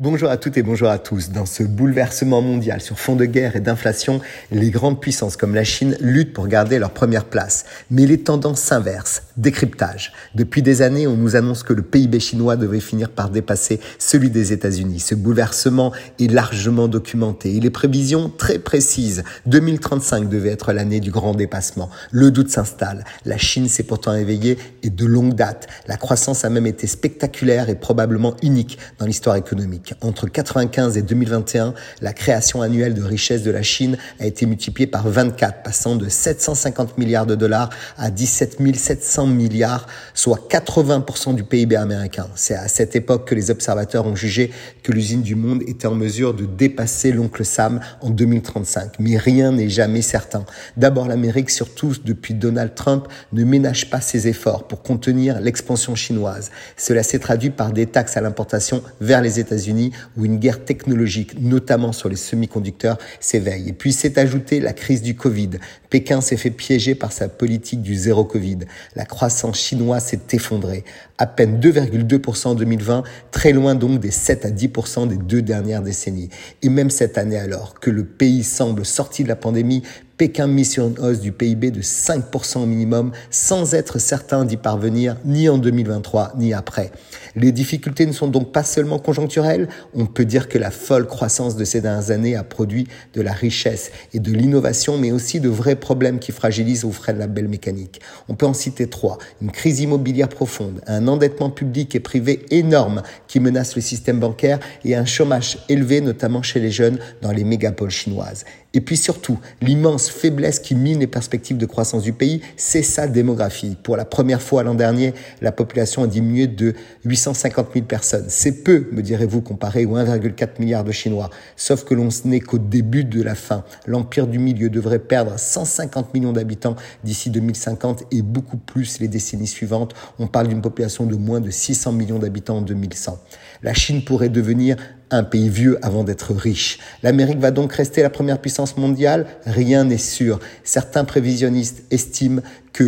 Bonjour à toutes et bonjour à tous. Dans ce bouleversement mondial sur fond de guerre et d'inflation, les grandes puissances comme la Chine luttent pour garder leur première place. Mais les tendances s'inversent. Décryptage. Depuis des années, on nous annonce que le PIB chinois devait finir par dépasser celui des États-Unis. Ce bouleversement est largement documenté et les prévisions très précises. 2035 devait être l'année du grand dépassement. Le doute s'installe. La Chine s'est pourtant éveillée et de longue date. La croissance a même été spectaculaire et probablement unique dans l'histoire économique. Entre 1995 et 2021, la création annuelle de richesse de la Chine a été multipliée par 24, passant de 750 milliards de dollars à 17 700 milliards, soit 80% du PIB américain. C'est à cette époque que les observateurs ont jugé que l'usine du monde était en mesure de dépasser l'oncle Sam en 2035. Mais rien n'est jamais certain. D'abord, l'Amérique, surtout depuis Donald Trump, ne ménage pas ses efforts pour contenir l'expansion chinoise. Cela s'est traduit par des taxes à l'importation vers les États-Unis où une guerre technologique, notamment sur les semi-conducteurs, s'éveille. Et puis s'est ajoutée la crise du Covid. Pékin s'est fait piéger par sa politique du zéro Covid. La croissance chinoise s'est effondrée. À peine 2,2% en 2020, très loin donc des 7 à 10% des deux dernières décennies. Et même cette année alors que le pays semble sorti de la pandémie, Pékin mise sur une hausse du PIB de 5% au minimum sans être certain d'y parvenir ni en 2023 ni après. Les difficultés ne sont donc pas seulement conjoncturelles, on peut dire que la folle croissance de ces dernières années a produit de la richesse et de l'innovation, mais aussi de vrais problèmes qui fragilisent ou freinent la belle mécanique. On peut en citer trois. Une crise immobilière profonde, un endettement public et privé énorme qui menace le système bancaire et un chômage élevé, notamment chez les jeunes dans les mégapoles chinoises. Et puis surtout, l'immense faiblesse qui mine les perspectives de croissance du pays, c'est sa démographie. Pour la première fois l'an dernier, la population a diminué de 850 000 personnes. C'est peu, me direz-vous, comparé aux 1,4 milliard de Chinois. Sauf que l'on n'est qu'au début de la fin. L'empire du milieu devrait perdre 150 millions d'habitants d'ici 2050 et beaucoup plus les décennies suivantes. On parle d'une population de moins de 600 millions d'habitants en 2100. La Chine pourrait devenir un pays vieux avant d'être riche. L'Amérique va donc rester la première puissance mondiale Rien n'est sûr. Certains prévisionnistes estiment que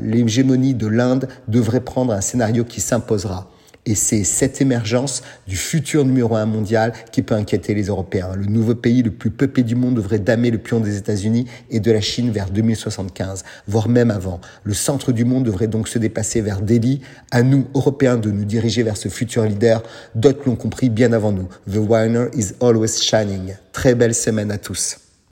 l'hégémonie de l'Inde devrait prendre un scénario qui s'imposera. Et c'est cette émergence du futur numéro un mondial qui peut inquiéter les Européens. Le nouveau pays le plus peuplé du monde devrait damer le pion des États-Unis et de la Chine vers 2075, voire même avant. Le centre du monde devrait donc se dépasser vers Delhi. À nous, Européens, de nous diriger vers ce futur leader. D'autres l'ont compris bien avant nous. The winner is always shining. Très belle semaine à tous.